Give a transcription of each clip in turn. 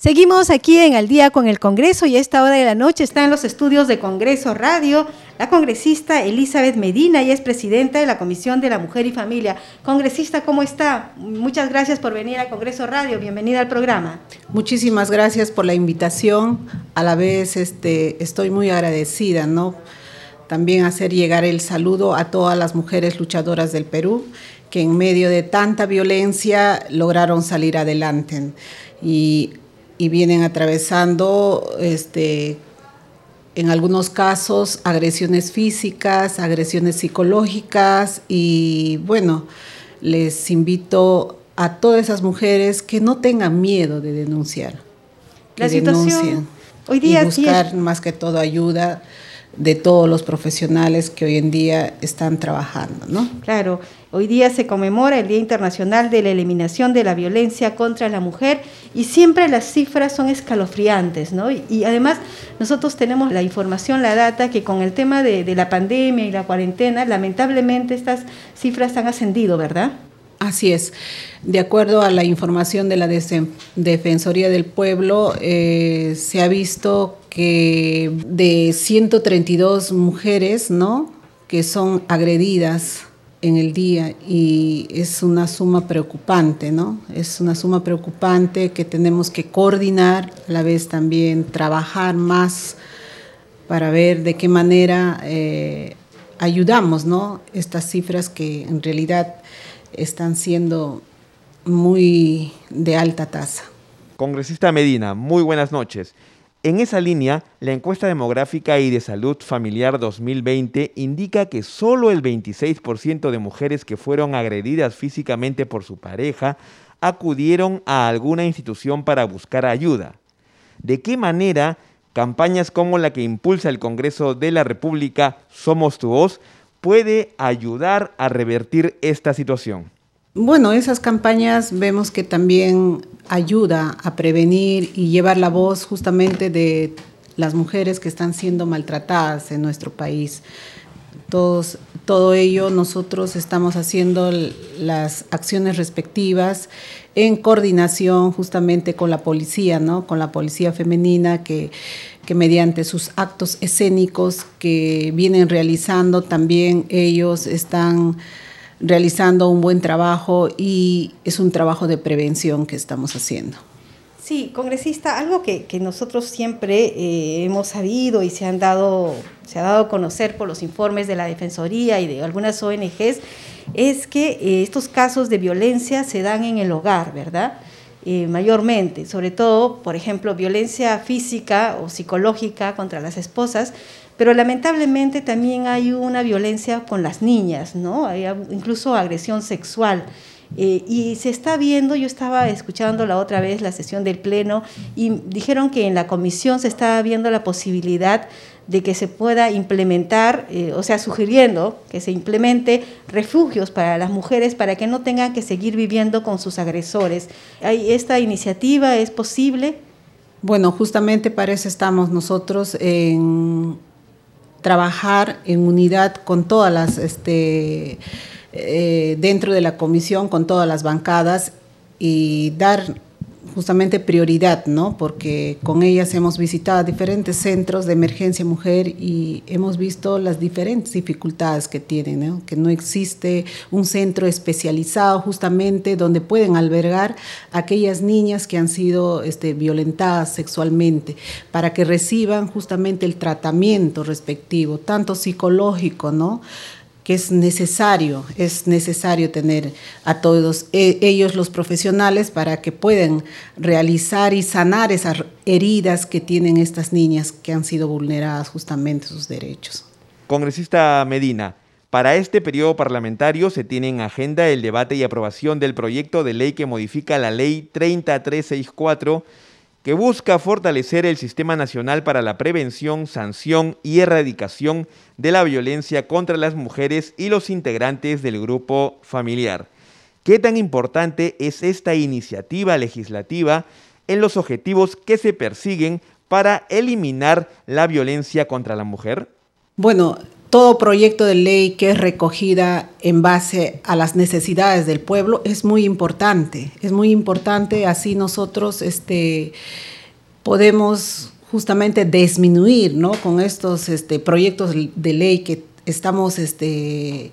Seguimos aquí en Al día con el Congreso y a esta hora de la noche está en los estudios de Congreso Radio la congresista Elizabeth Medina, y es presidenta de la Comisión de la Mujer y Familia. Congresista, ¿cómo está? Muchas gracias por venir al Congreso Radio. Bienvenida al programa. Muchísimas gracias por la invitación. A la vez este, estoy muy agradecida, ¿no? También hacer llegar el saludo a todas las mujeres luchadoras del Perú que en medio de tanta violencia lograron salir adelante. Y y vienen atravesando este, en algunos casos agresiones físicas, agresiones psicológicas y bueno, les invito a todas esas mujeres que no tengan miedo de denunciar. La situación hoy día y buscar más que todo ayuda de todos los profesionales que hoy en día están trabajando, ¿no? Claro, hoy día se conmemora el Día Internacional de la Eliminación de la Violencia contra la Mujer y siempre las cifras son escalofriantes, ¿no? Y, además nosotros tenemos la información, la data, que con el tema de, la pandemia y la cuarentena, lamentablemente estas cifras han ascendido, ¿verdad? Así es. De acuerdo a la información de la Defensoría del Pueblo, eh, se ha visto que de 132 mujeres, ¿no? Que son agredidas en el día y es una suma preocupante, ¿no? Es una suma preocupante que tenemos que coordinar, a la vez también trabajar más para ver de qué manera eh, ayudamos, ¿no? Estas cifras que en realidad están siendo muy de alta tasa. Congresista Medina, muy buenas noches. En esa línea, la encuesta demográfica y de salud familiar 2020 indica que solo el 26% de mujeres que fueron agredidas físicamente por su pareja acudieron a alguna institución para buscar ayuda. ¿De qué manera campañas como la que impulsa el Congreso de la República Somos tu voz puede ayudar a revertir esta situación? Bueno, esas campañas vemos que también ayuda a prevenir y llevar la voz justamente de las mujeres que están siendo maltratadas en nuestro país. Todos, todo ello nosotros estamos haciendo las acciones respectivas en coordinación justamente con la policía, ¿no? con la policía femenina que, que mediante sus actos escénicos que vienen realizando también ellos están realizando un buen trabajo y es un trabajo de prevención que estamos haciendo. Sí, congresista, algo que, nosotros siempre eh, hemos sabido y se, han dado, se ha dado a conocer por los informes de la Defensoría y de algunas ONGs es que eh, estos casos de violencia se dan en el hogar, ¿verdad? Eh, mayormente, sobre todo, por ejemplo, violencia física o psicológica contra las esposas, pero lamentablemente también hay una violencia con las niñas, ¿no? Hay incluso agresión sexual. Eh, y se está viendo, yo estaba escuchando la otra vez la sesión del Pleno y dijeron que en la comisión se estaba viendo la posibilidad de que se pueda implementar, eh, o sea, sugiriendo que se implemente refugios para las mujeres para que no tengan que seguir viviendo con sus agresores. ¿Esta iniciativa es posible? Bueno, justamente para eso estamos nosotros en trabajar en unidad con todas las, este, eh, dentro de la comisión, con todas las bancadas y dar justamente prioridad, ¿no? Porque con ellas hemos visitado diferentes centros de emergencia mujer y hemos visto las diferentes dificultades que tienen, ¿no? Que no existe un centro especializado justamente donde pueden albergar a aquellas niñas que han sido este, violentadas sexualmente para que reciban justamente el tratamiento respectivo, tanto psicológico, ¿no? Que es necesario, es necesario tener a todos e, ellos los profesionales para que puedan realizar y sanar esas heridas que tienen estas niñas que han sido vulneradas justamente sus derechos. Congresista Medina, para este periodo parlamentario se tiene en agenda el debate y aprobación del proyecto de ley que modifica la ley 3364 que busca fortalecer el Sistema Nacional para la Prevención, Sanción y Erradicación de la Violencia contra las Mujeres y los integrantes del grupo familiar. ¿Qué tan importante es esta iniciativa legislativa en los objetivos que se persiguen para eliminar la violencia contra la mujer? Bueno, todo proyecto de ley que es recogida en base a las necesidades del pueblo es muy importante, es muy importante, así nosotros este, podemos justamente disminuir ¿no? con estos este, proyectos de ley que estamos este,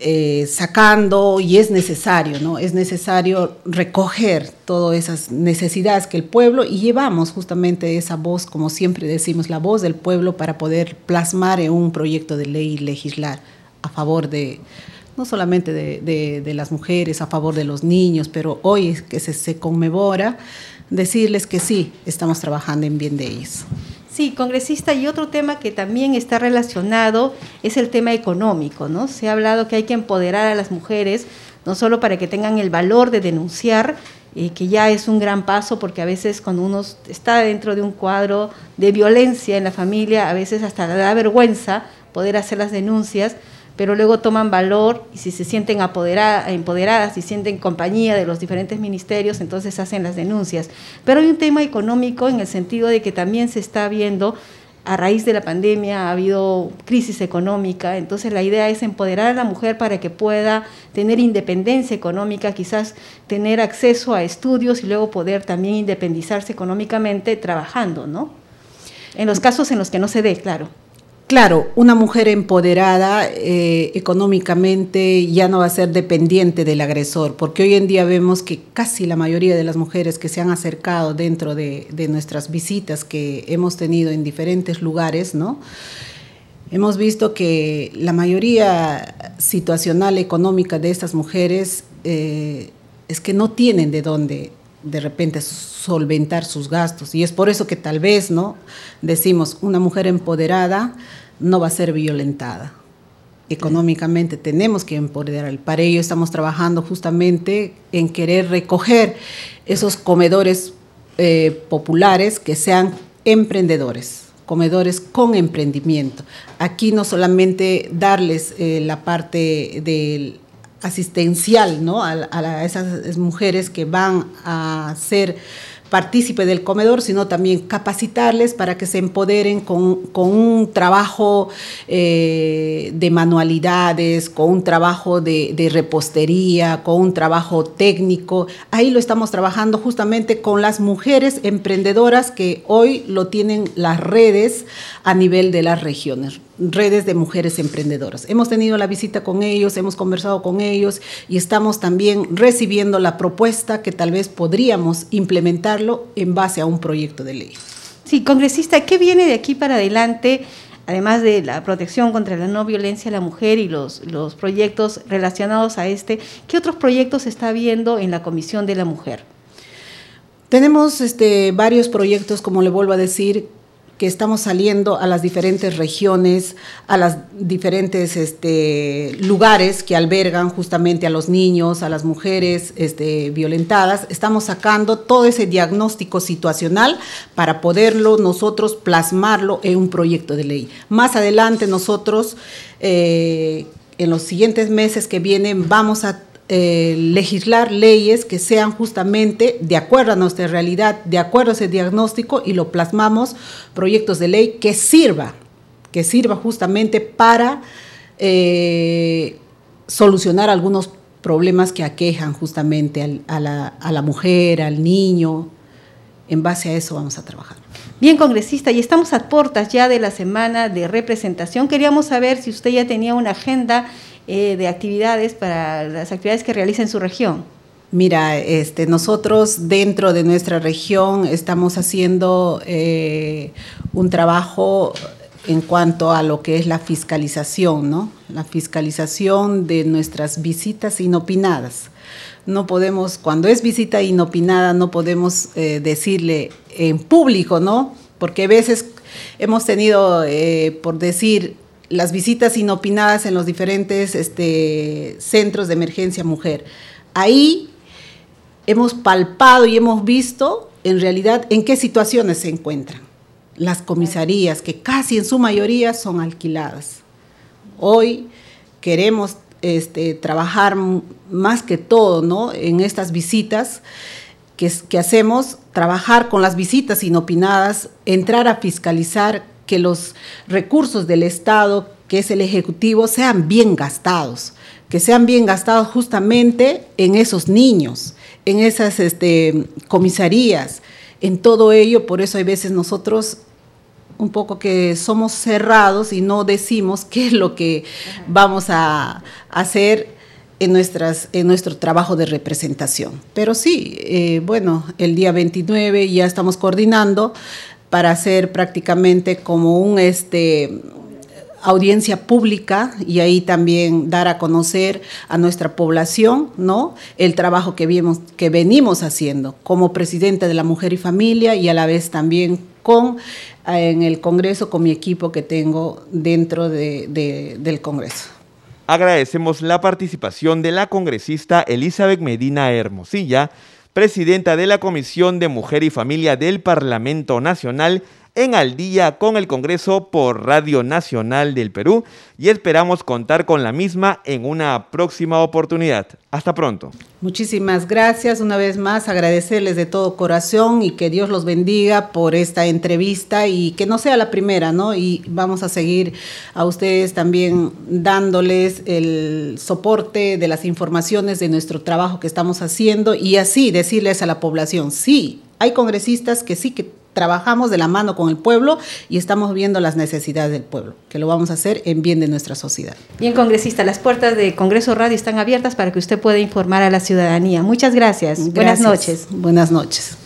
eh, sacando y es necesario, ¿no? Es necesario recoger todas esas necesidades que el pueblo y llevamos justamente esa voz, como siempre decimos, la voz del pueblo para poder plasmar en un proyecto de ley y legislar a favor de, no solamente de, las mujeres, a favor de los niños, pero hoy que se, se conmemora, decirles que sí, estamos trabajando en bien de ellos. Sí, congresista, y otro tema que también está relacionado es el tema económico, ¿no? Se ha hablado que hay que empoderar a las mujeres, no solo para que tengan el valor de denunciar, eh, que ya es un gran paso, porque a veces cuando uno está dentro de un cuadro de violencia en la familia, a veces hasta da vergüenza poder hacer las denuncias, pero luego toman valor y si se sienten empoderadas, y sienten compañía de los diferentes ministerios, entonces hacen las denuncias. Pero hay un tema económico en el sentido de que también se está viendo a raíz de la pandemia ha habido crisis económica, entonces la idea es empoderar a la mujer para que pueda tener independencia económica, quizás tener acceso a estudios y luego poder también independizarse económicamente trabajando, ¿no? En los casos en los que no se dé, claro. Claro, una mujer empoderada eh, económicamente ya no va a ser dependiente del agresor, porque hoy en día vemos que casi la mayoría de las mujeres que se han acercado dentro de, nuestras visitas que hemos tenido en diferentes lugares, ¿no? Hemos visto que la mayoría situacional económica de estas mujeres eh, es que no tienen de dónde de repente solventar sus gastos. Y es por eso que tal vez, ¿no? Decimos, una mujer empoderada no va a ser violentada. Económicamente tenemos que empoderar. Para ello estamos trabajando justamente en querer recoger esos comedores eh, populares que sean emprendedores comedores con emprendimiento. Aquí no solamente darles eh, la parte del asistencial ¿no? a, a, esas mujeres que van a ser partícipe del comedor, sino también capacitarles para que se empoderen con, un trabajo eh, de manualidades, con un trabajo de, de, repostería, con un trabajo técnico. Ahí lo estamos trabajando justamente con las mujeres emprendedoras que hoy lo tienen las redes a nivel de las regiones redes de mujeres emprendedoras. Hemos tenido la visita con ellos, hemos conversado con ellos y estamos también recibiendo la propuesta que tal vez podríamos implementarlo en base a un proyecto de ley. Sí, congresista, ¿qué viene de aquí para adelante? Además de la protección contra la no violencia a la mujer y los, los proyectos relacionados a este, ¿qué otros proyectos está viendo en la Comisión de la Mujer? Tenemos este, varios proyectos, como le vuelvo a decir, que estamos saliendo a las diferentes regiones, a los diferentes este, lugares que albergan justamente a los niños, a las mujeres este, violentadas. Estamos sacando todo ese diagnóstico situacional para poderlo nosotros plasmarlo en un proyecto de ley. Más adelante nosotros, eh, en los siguientes meses que vienen, vamos a eh, legislar leyes que sean justamente de acuerdo a nuestra realidad, de acuerdo a ese diagnóstico y lo plasmamos proyectos de ley que sirva, que sirva justamente para eh, solucionar algunos problemas que aquejan justamente a, la, a la mujer, al niño. En base a eso vamos a trabajar. Bien, congresista, y estamos a puertas ya de la semana de representación. Queríamos saber si usted ya tenía una agenda eh, de actividades para las actividades que realiza en su región? Mira, este, nosotros dentro de nuestra región estamos haciendo eh, un trabajo en cuanto a lo que es la fiscalización, ¿no? La fiscalización de nuestras visitas inopinadas. No podemos, cuando es visita inopinada, no podemos eh, decirle en público, ¿no? Porque a veces hemos tenido, por decir, las visitas inopinadas en los diferentes este, centros de emergencia mujer. Ahí hemos palpado y hemos visto en realidad en qué situaciones se encuentran las comisarías, que casi en su mayoría son alquiladas. Hoy queremos este, trabajar más que todo ¿no? en estas visitas que, que hacemos, trabajar con las visitas inopinadas, entrar a fiscalizar que los recursos del Estado que es el Ejecutivo, sean bien gastados, que sean bien gastados justamente en esos niños, en esas este, comisarías, en todo ello. Por eso hay veces nosotros un poco que somos cerrados y no decimos qué es lo que vamos a hacer en, nuestro trabajo de representación. Pero sí, eh, bueno, el día 29 ya estamos coordinando para hacer prácticamente como un este, audiencia pública y ahí también dar a conocer a nuestra población, ¿no? El trabajo que, vimos, que venimos haciendo como presidenta de la Mujer y Familia y a la vez también con en el Congreso con mi equipo que tengo dentro del Congreso. Agradecemos la participación de la congresista Elizabeth Medina Hermosilla, presidenta de la Comisión de Mujer y Familia del Parlamento Nacional, en Al día con el Congreso por Radio Nacional del Perú y esperamos contar con la misma en una próxima oportunidad. Hasta pronto. Muchísimas gracias una vez más, agradecerles de todo corazón y que Dios los bendiga por esta entrevista y que no sea la primera, ¿no? Y vamos a seguir a ustedes también dándoles el soporte de las informaciones de nuestro trabajo que estamos haciendo y así decirles a la población, sí, hay congresistas que sí que trabajamos de la mano con el pueblo y estamos viendo las necesidades del pueblo, que lo vamos a hacer en bien de nuestra sociedad. Bien, congresista, las puertas de Congreso Radio están abiertas para que usted pueda informar a la ciudadanía. Muchas gracias. gracias. Buenas noches. Buenas noches.